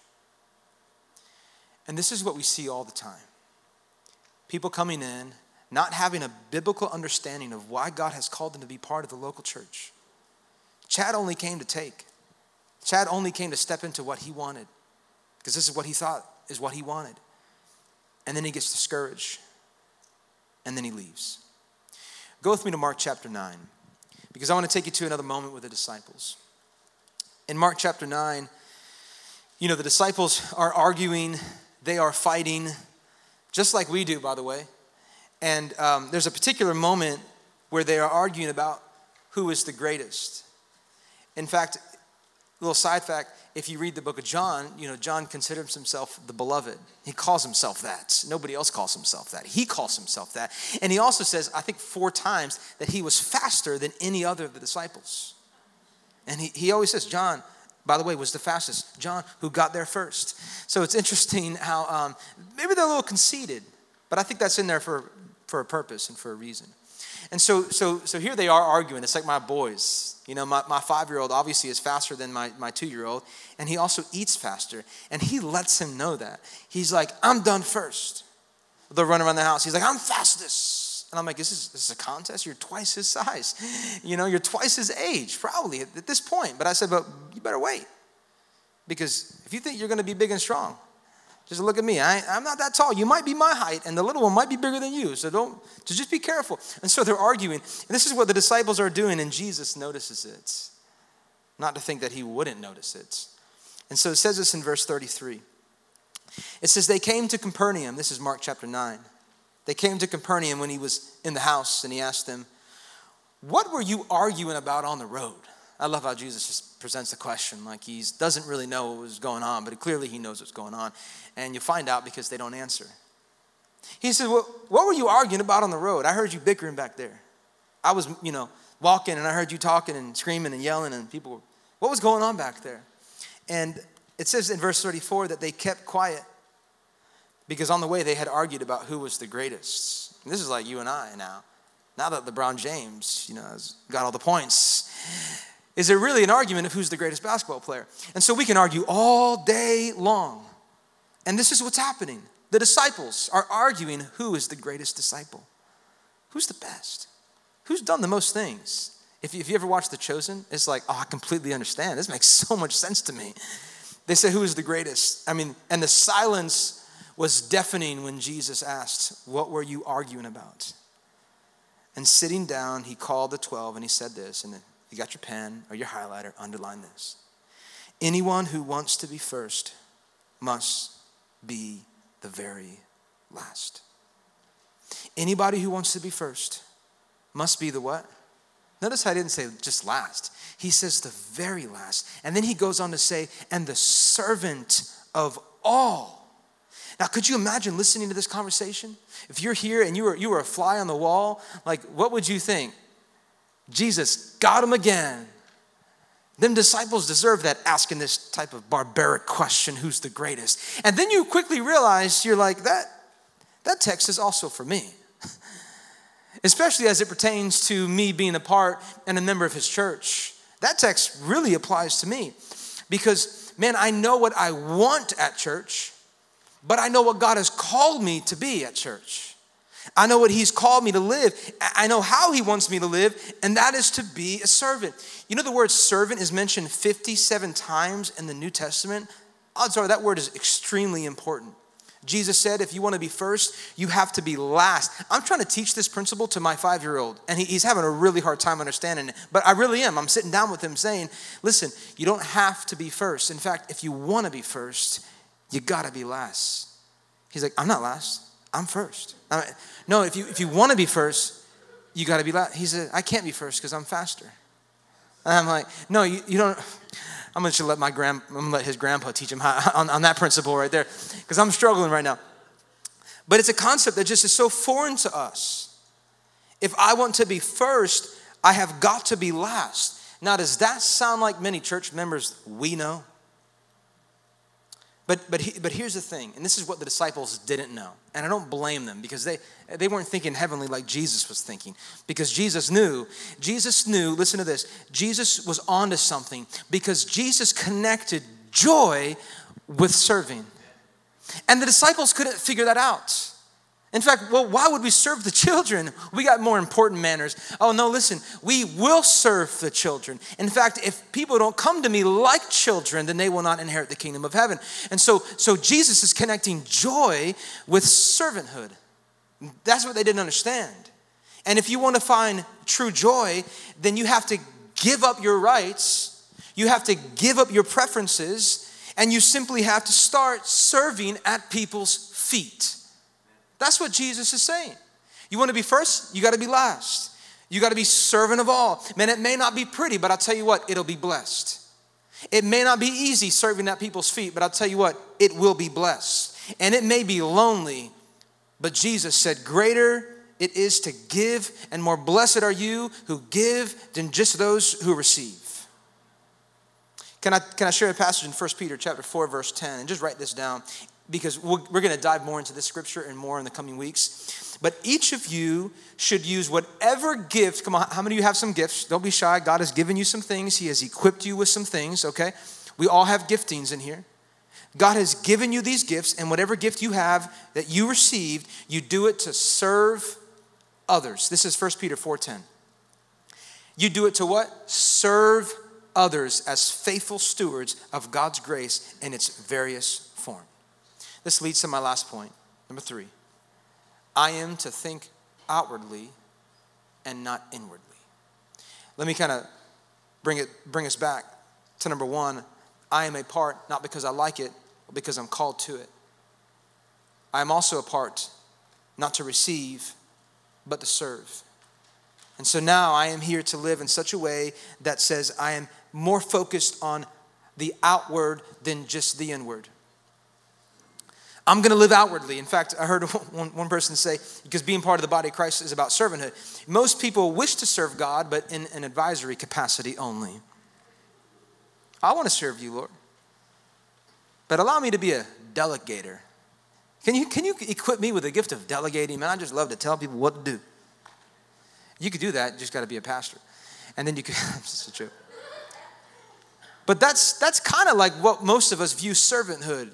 And this is what we see all the time people coming in, not having a biblical understanding of why God has called them to be part of the local church. Chad only came to take, Chad only came to step into what he wanted, because this is what he thought is what he wanted. And then he gets discouraged, and then he leaves. Go with me to Mark chapter 9, because I want to take you to another moment with the disciples. In Mark chapter 9, you know, the disciples are arguing, they are fighting, just like we do, by the way. And um, there's a particular moment where they are arguing about who is the greatest. In fact, little side fact if you read the book of John, you know, John considers himself the beloved. He calls himself that. Nobody else calls himself that. He calls himself that. And he also says, I think four times, that he was faster than any other of the disciples. And he, he always says, John, by the way, was the fastest. John, who got there first. So it's interesting how um, maybe they're a little conceited, but I think that's in there for, for a purpose and for a reason. And so, so, so here they are arguing. It's like my boys. You know, my, my five year old obviously is faster than my, my two year old, and he also eats faster. And he lets him know that. He's like, I'm done first. They'll run around the house. He's like, I'm fastest. And I'm like, this is, this is a contest? You're twice his size. You know, you're twice his age, probably at, at this point. But I said, but you better wait. Because if you think you're to be big and strong, just look at me. I, am not that tall. You might be my height, and the little one might be bigger than you. So don't, so just be careful. And so they're arguing. And this is what the disciples are doing, and Jesus notices it. Not to think that he wouldn't notice it. And so it says this in verse 33. It says, They came to Capernaum. This is Mark chapter 9. They came to Capernaum when he was in the house, and he asked them, What were you arguing about on the road? I love how Jesus just presents the question like he doesn't really know what was going on, but clearly he knows what's going on. And you find out because they don't answer. He says, well, What were you arguing about on the road? I heard you bickering back there. I was, you know, walking and I heard you talking and screaming and yelling, and people were, What was going on back there? And it says in verse 34 that they kept quiet because on the way they had argued about who was the greatest. And this is like you and I now. Now that LeBron James, you know, has got all the points, is there really an argument of who's the greatest basketball player? And so we can argue all day long. And this is what's happening. The disciples are arguing who is the greatest disciple. Who's the best? Who's done the most things? If you, if you ever watch The Chosen, it's like, oh, I completely understand. This makes so much sense to me. They say, who is the greatest? I mean, and the silence was deafening when Jesus asked, What were you arguing about? And sitting down, he called the 12 and he said this, and you got your pen or your highlighter, underline this. Anyone who wants to be first must be the very last. Anybody who wants to be first must be the what? Notice I didn't say just last. He says the very last. And then he goes on to say, and the servant of all. Now, could you imagine listening to this conversation? If you're here and you were, you were a fly on the wall, like, what would you think? Jesus got him again. Them disciples deserve that asking this type of barbaric question who's the greatest? And then you quickly realize you're like, that, that text is also for me. Especially as it pertains to me being a part and a member of his church. That text really applies to me because, man, I know what I want at church, but I know what God has called me to be at church. I know what He's called me to live. I know how He wants me to live, and that is to be a servant. You know, the word servant is mentioned 57 times in the New Testament. Odds are that word is extremely important. Jesus said, if you want to be first, you have to be last. I'm trying to teach this principle to my five year old, and he, he's having a really hard time understanding it. But I really am. I'm sitting down with him saying, listen, you don't have to be first. In fact, if you want to be first, you got to be last. He's like, I'm not last, I'm first. I no, if you, if you want to be first, you got to be last. He said, I can't be first because I'm faster. And I'm like, no, you, you don't. I'm gonna let my grand, I'm gonna let his grandpa teach him how, on, on that principle right there, because I'm struggling right now. But it's a concept that just is so foreign to us. If I want to be first, I have got to be last. Now, does that sound like many church members we know? But, but, he, but here's the thing, and this is what the disciples didn't know. And I don't blame them because they, they weren't thinking heavenly like Jesus was thinking. Because Jesus knew, Jesus knew, listen to this, Jesus was onto something because Jesus connected joy with serving. And the disciples couldn't figure that out. In fact, well, why would we serve the children? We got more important manners. Oh, no, listen, we will serve the children. In fact, if people don't come to me like children, then they will not inherit the kingdom of heaven. And so, so Jesus is connecting joy with servanthood. That's what they didn't understand. And if you want to find true joy, then you have to give up your rights, you have to give up your preferences, and you simply have to start serving at people's feet. That's what Jesus is saying. You want to be first, you got to be last. You got to be servant of all. Man, it may not be pretty, but I'll tell you what, it'll be blessed. It may not be easy serving at people's feet, but I'll tell you what, it will be blessed. And it may be lonely, but Jesus said, Greater it is to give, and more blessed are you who give than just those who receive. Can I, can I share a passage in 1 Peter chapter 4, verse 10? And just write this down because we're, going to dive more into this scripture and more in the coming weeks. But each of you should use whatever gift. Come on, how many of you have some gifts? Don't be shy. God has given you some things, He has equipped you with some things, okay? We all have giftings in here. God has given you these gifts, and whatever gift you have that you received, you do it to serve others. This is 1 Peter 4:10. You do it to what? Serve others as faithful stewards of God's grace in its various. This leads to my last point. Number three I am to think outwardly and not inwardly. Let me kind of bring it bring us back to number one. I am a part not because I like it, but because I'm called to it. I am also a part not to receive, but to serve. And so now I am here to live in such a way that says I am more focused on the outward than just the inward. I'm going to live outwardly. In fact, I heard one, one person say, because being part of the body of Christ is about servanthood. Most people wish to serve God, but in an advisory capacity only. I want to serve you, Lord. But allow me to be a delegator. Can you, can you equip me with the gift of delegating? Man, I just love to tell people what to do. You could do that, you just got to be a pastor. And then you could, that's true. But that's, that's kind of like what most of us view servanthood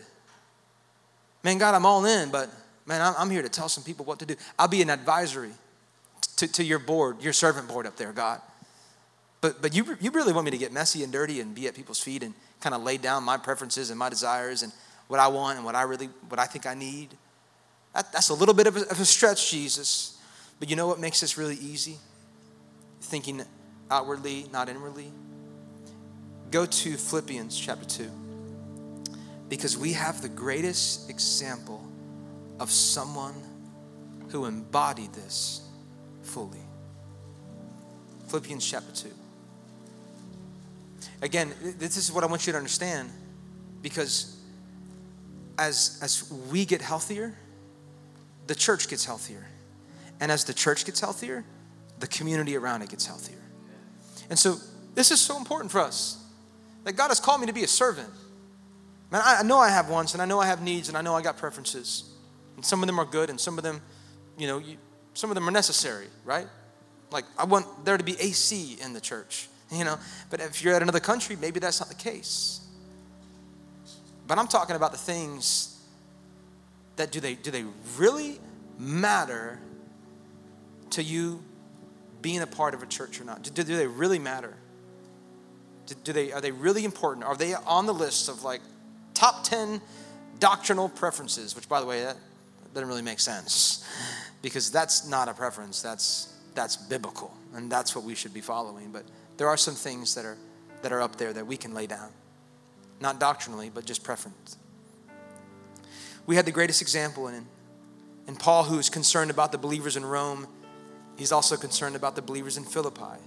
man, God, I'm all in, but man, I'm, here to tell some people what to do. I'll be an advisory to, to your board, your servant board up there, God. But, but you, you really want me to get messy and dirty and be at people's feet and kind of lay down my preferences and my desires and what I want and what I really, what I think I need. That, that's a little bit of a, of a stretch, Jesus. But you know what makes this really easy? Thinking outwardly, not inwardly. Go to Philippians chapter 2 because we have the greatest example of someone who embodied this fully. Philippians chapter 2. Again, this is what I want you to understand because as, as we get healthier, the church gets healthier. And as the church gets healthier, the community around it gets healthier. And so this is so important for us that God has called me to be a servant. Man, I know I have wants and I know I have needs and I know I got preferences. And some of them are good and some of them, you know, you, some of them are necessary, right? Like, I want there to be AC in the church, you know? But if you're at another country, maybe that's not the case. But I'm talking about the things that do they, do they really matter to you being a part of a church or not? Do, do they really matter? Do, do they, are they really important? Are they on the list of like top 10 doctrinal preferences, which, by the way, that doesn't really make sense because that's not a preference. That's that's biblical, and that's what we should be following. But there are some things that are that are up there that we can lay down, not doctrinally, but just preference. We had the greatest example in in Paul, who is concerned about the believers in Rome. He's also concerned about the believers in Philippi.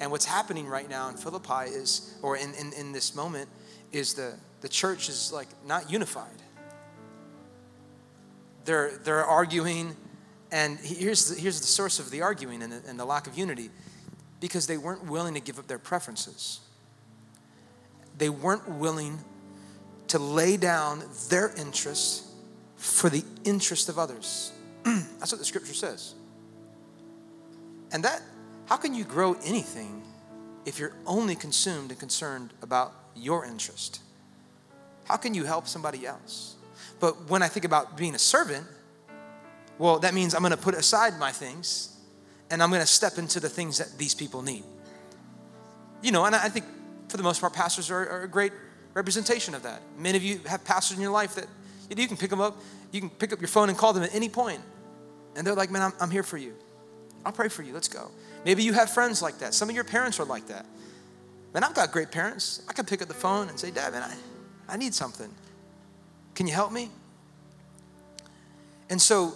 And what's happening right now in Philippi is, or in, in, in this moment, is the, the church is like not unified. They're, they're arguing, and here's the, here's the source of the arguing and the, and the lack of unity because they weren't willing to give up their preferences. They weren't willing to lay down their interests for the interest of others. That's what the scripture says. And that, how can you grow anything if you're only consumed and concerned about your interest? How can you help somebody else? But when I think about being a servant, well, that means I'm going to put aside my things and I'm going to step into the things that these people need. You know, and I think for the most part, pastors are, are a great representation of that. Many of you have pastors in your life that you can pick them up, you can pick up your phone and call them at any point, and they're like, Man, I'm, I'm here for you. I'll pray for you. Let's go. Maybe you have friends like that. Some of your parents are like that. Man, I've got great parents. I can pick up the phone and say, Dad, man, I, I need something. Can you help me? And so,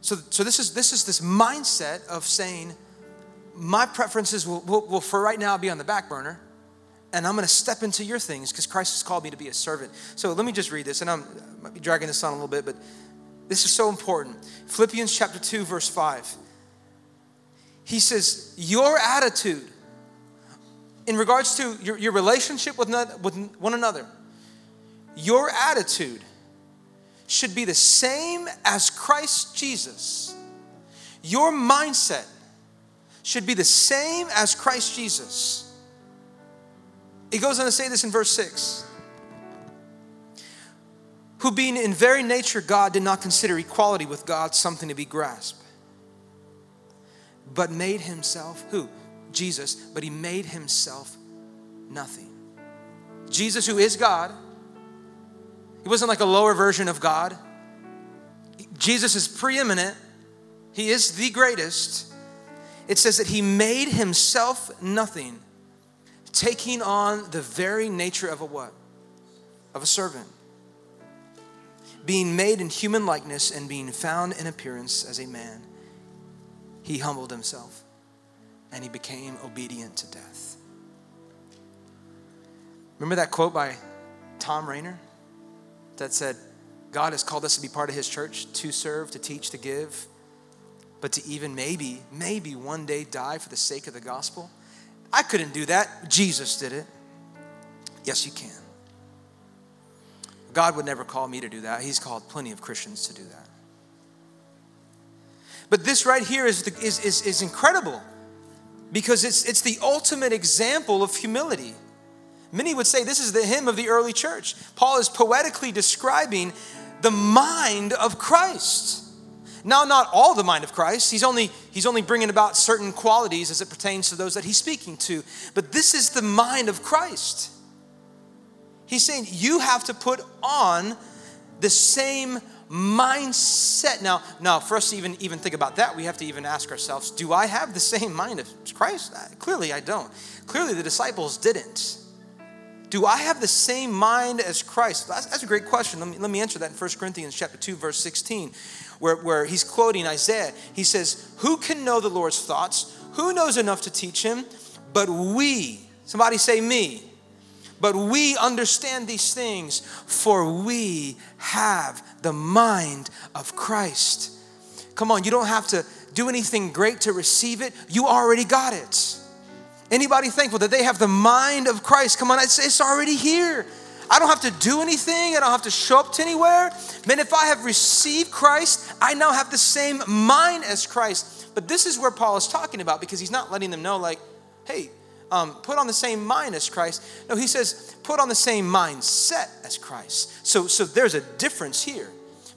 so, so this is this is this mindset of saying, my preferences will, will, will for right now be on the back burner, and I'm going to step into your things because Christ has called me to be a servant. So let me just read this, and I'm, I might be dragging this on a little bit, but this is so important. Philippians chapter 2, verse 5. He says, Your attitude in regards to your, your relationship with, with one another, your attitude should be the same as Christ Jesus. Your mindset should be the same as Christ Jesus. He goes on to say this in verse 6 who being in very nature God did not consider equality with God something to be grasped, but made himself, who? Jesus, but he made himself nothing. Jesus, who is God, he wasn't like a lower version of God. Jesus is preeminent, he is the greatest. It says that he made himself nothing, taking on the very nature of a what? Of a servant. Being made in human likeness and being found in appearance as a man, he humbled himself and he became obedient to death. Remember that quote by Thom Rainer that said, God has called us to be part of his church, to serve, to teach, to give, but to even maybe, maybe one day die for the sake of the gospel? I couldn't do that. Jesus did it. Yes, you can. God would never call me to do that. He's called plenty of Christians to do that. But this right here is, the, is, is, is incredible because it's, it's the ultimate example of humility. Many would say this is the hymn of the early church. Paul is poetically describing the mind of Christ. Now, not all the mind of Christ. He's only, he's only bringing about certain qualities as it pertains to those that he's speaking to. But this is the mind of Christ. He's saying you have to put on the same mindset. Now, now for us to even, even think about that, we have to even ask ourselves, do I have the same mind of Christ? Clearly I don't. Clearly the disciples didn't. Do I have the same mind as Christ? That's, that's a great question. Let me, let me answer that in 1 Corinthians chapter 2, verse 16, where, where he's quoting Isaiah. He says, Who can know the Lord's thoughts? Who knows enough to teach him? But we, somebody say me, but we understand these things, for we have the mind of Christ. Come on, you don't have to do anything great to receive it, you already got it. Anybody thankful that they have the mind of Christ? Come on, it's, it's already here. I don't have to do anything. I don't have to show up to anywhere. Man, if I have received Christ, I now have the same mind as Christ. But this is where Paul is talking about because he's not letting them know, like, hey, um, put on the same mind as Christ. No, he says, put on the same mindset as Christ. So, so there's a difference here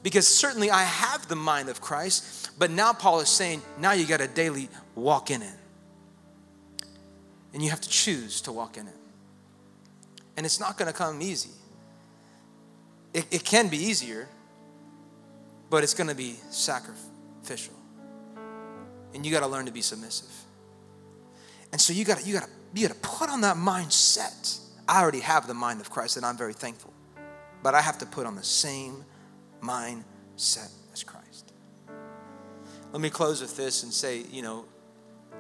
because certainly I have the mind of Christ, but now Paul is saying, now you got to daily walk in it. And you have to choose to walk in it. And it's not going to come easy. it, it can be easier, but it's going to be sacrificial. And you got to learn to be submissive. And so you got you got to you to put on that mindset. I already have the mind of Christ, and I'm very thankful. But I have to put on the same mindset as Christ. Let me close with this and say, you know,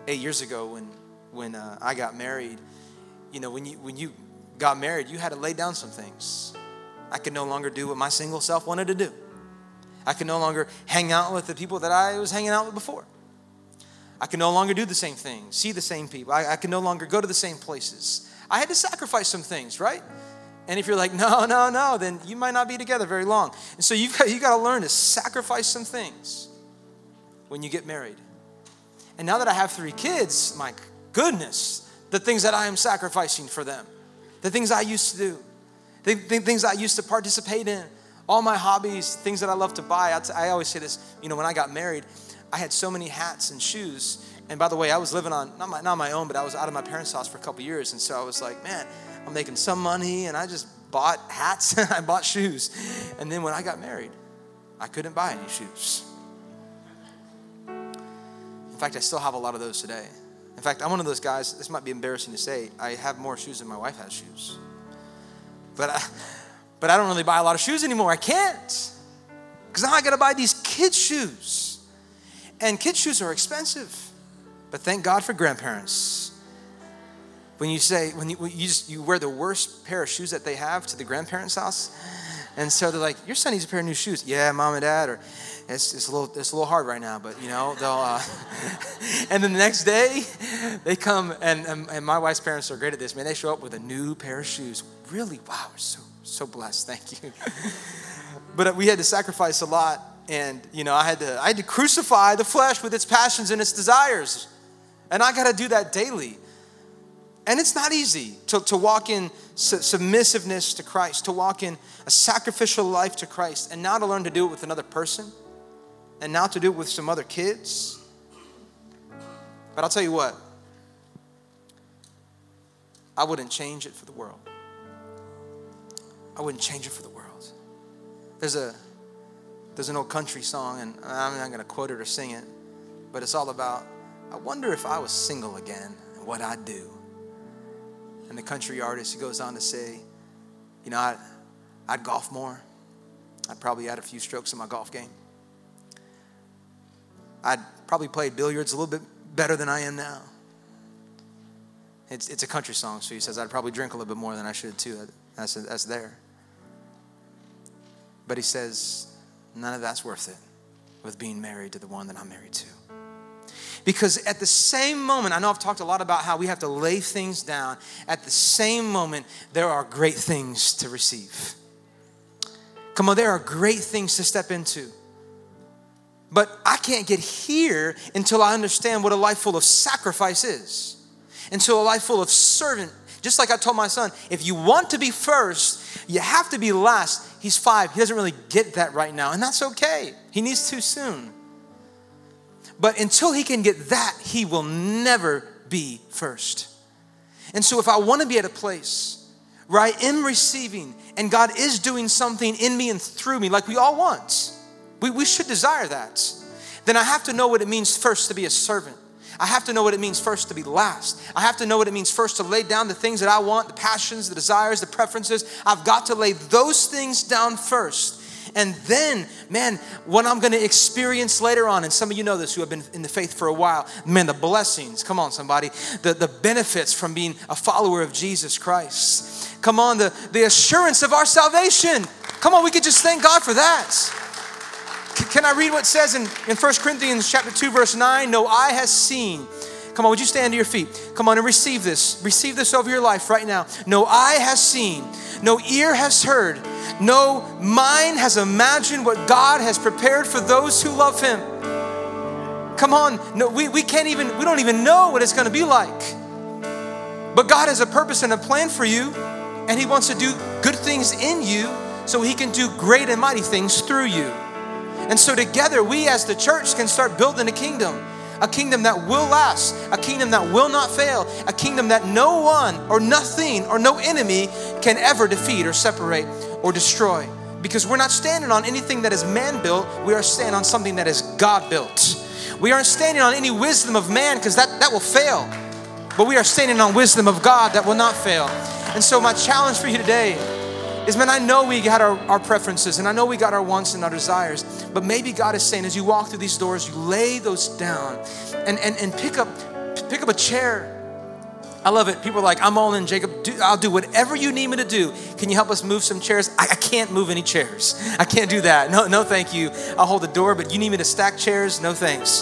eight years ago when when uh, I got married, you know, when you when you got married, you had to lay down some things. I could no longer do what my single self wanted to do. I could no longer hang out with the people that I was hanging out with before. I can no longer do the same things, see the same people. I, I can no longer go to the same places. I had to sacrifice some things, right? And if you're like, no, no, no, then you might not be together very long. And so you've got, you got to learn to sacrifice some things when you get married. And now that I have three kids, my goodness, the things that I am sacrificing for them, the things I used to do, the, the things I used to participate in, all my hobbies, things that I love to buy. I, t- I always say this, you know, when I got married, I had so many hats and shoes. And by the way, I was living on, not my, not my own, but I was out of my parents' house for a couple years. And so I was like, man, I'm making some money. And I just bought hats and I bought shoes. And then when I got married, I couldn't buy any shoes. In fact, I still have a lot of those today. In fact, I'm one of those guys, this might be embarrassing to say, I have more shoes than my wife has shoes. But I, but I don't really buy a lot of shoes anymore. I can't. Because now I got to buy these kids' shoes. And kids' shoes are expensive. But thank God for grandparents. When you say, when you, you just you wear the worst pair of shoes that they have to the grandparents' house, and so they're like, "Your son needs a pair of new shoes." Yeah, mom and dad, or it's, it's a little it's a little hard right now, but you know they'll. Uh, and then the next day, they come and, and, and my wife's parents are great at this. Man, they show up with a new pair of shoes. Really, wow, we're so so blessed. Thank you. but we had to sacrifice a lot, and you know I had to I had to crucify the flesh with its passions and its desires, and I got to do that daily. And it's not easy to, to walk in submissiveness to Christ, to walk in a sacrificial life to Christ, and now to learn to do it with another person, and now to do it with some other kids. But I'll tell you what, I wouldn't change it for the world. I wouldn't change it for the world. There's a there's an old country song, and I'm not going to quote it or sing it, but it's all about I wonder if I was single again, what I'd do. And the country artist goes on to say, you know, I'd, I'd golf more. I'd probably add a few strokes in my golf game. I'd probably play billiards a little bit better than I am now. It's, it's a country song, so he says I'd probably drink a little bit more than I should too. That's, that's there. But he says, none of that's worth it with being married to the one that I'm married to. Because at the same moment, I know I've talked a lot about how we have to lay things down. At the same moment, there are great things to receive. Come on, there are great things to step into. But I can't get here until I understand what a life full of sacrifice is, until a life full of servant. Just like I told my son, if you want to be first, you have to be last. He's five. He doesn't really get that right now, and that's okay. He needs to soon. But until he can get that, he will never be first. And so, if I want to be at a place where I am receiving and God is doing something in me and through me, like we all want, we, we should desire that, then I have to know what it means first to be a servant. I have to know what it means first to be last. I have to know what it means first to lay down the things that I want, the passions, the desires, the preferences. I've got to lay those things down first. And then, man, what I'm gonna experience later on, and some of you know this who have been in the faith for a while, man, the blessings, come on, somebody, the, the benefits from being a follower of Jesus Christ. Come on, the, the assurance of our salvation. Come on, we could just thank God for that. Can I read what says in, in 1 Corinthians chapter 2, verse 9? No eye has seen. Come on, would you stand to your feet? Come on and receive this. Receive this over your life right now. No eye has seen, no ear has heard, no mind has imagined what God has prepared for those who love Him. Come on, no, we, we can't even, we don't even know what it's gonna be like. But God has a purpose and a plan for you, and He wants to do good things in you so He can do great and mighty things through you. And so, together, we as the church can start building a kingdom a kingdom that will last, a kingdom that will not fail, a kingdom that no one or nothing or no enemy can ever defeat or separate or destroy. because we're not standing on anything that is man built, we are standing on something that is God built. We aren't standing on any wisdom of man because that, that will fail. But we are standing on wisdom of God that will not fail. And so, my challenge for you today is man, I know we got our, our preferences and I know we got our wants and our desires, but maybe God is saying as you walk through these doors, you lay those down and, and, and pick up pick up a chair. I love it. People are like, I'm all in, Jacob. Do, I'll do whatever you need me to do. Can you help us move some chairs? I, I can't move any chairs. I can't do that. No, no, thank you. I'll hold the door, but you need me to stack chairs? No, thanks.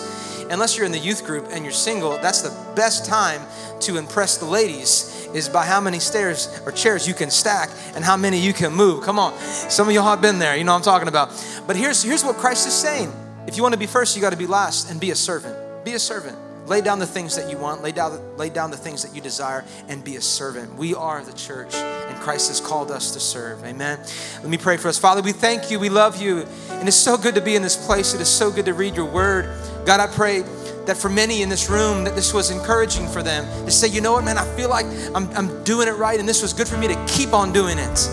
Unless you're in the youth group and you're single, that's the best time to impress the ladies is by how many stairs or chairs you can stack and how many you can move. Come on. Some of y'all have been there. You know what I'm talking about. But here's, here's what Christ is saying. If you want to be first, you got to be last and be a servant. Be a servant. Lay down the things that you want, lay down, lay down the things that you desire, and be a servant. We are the church, and Christ has called us to serve. Amen. Let me pray for us. Father, we thank you, we love you, and it's so good to be in this place. It is so good to read your word. God, I pray that for many in this room that this was encouraging for them to say you know what man i feel like I'm, I'm doing it right and this was good for me to keep on doing it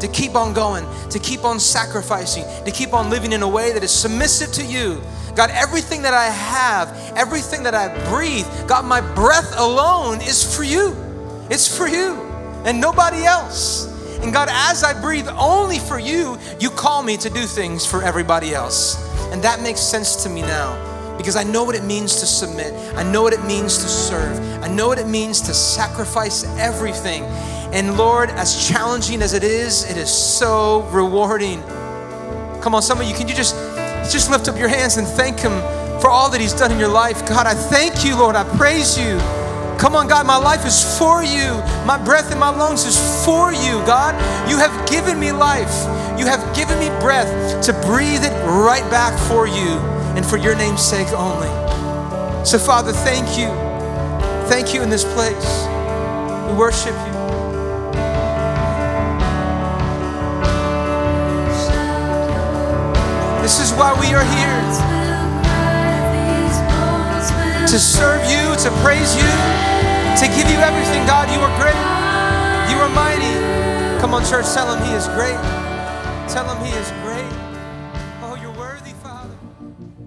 to keep on going to keep on sacrificing to keep on living in a way that is submissive to you God, everything that I have, everything that I breathe, God, my breath alone is for you. It's for you and nobody else. And God, as I breathe only for you, you call me to do things for everybody else. And that makes sense to me now because I know what it means to submit. I know what it means to serve. I know what it means to sacrifice everything. And Lord, as challenging as it is, it is so rewarding. Come on, some of you, can you just just lift up your hands and thank Him for all that He's done in your life. God, I thank you, Lord. I praise you. Come on, God, my life is for you. My breath in my lungs is for you, God. You have given me life. You have given me breath to breathe it right back for you and for your name's sake only. So, Father, thank you. Thank you in this place. We worship you. Why we are here to serve you, to praise you, to give you everything. God, you are great. You are mighty. Come on, church, tell him he is great. Tell him he is great.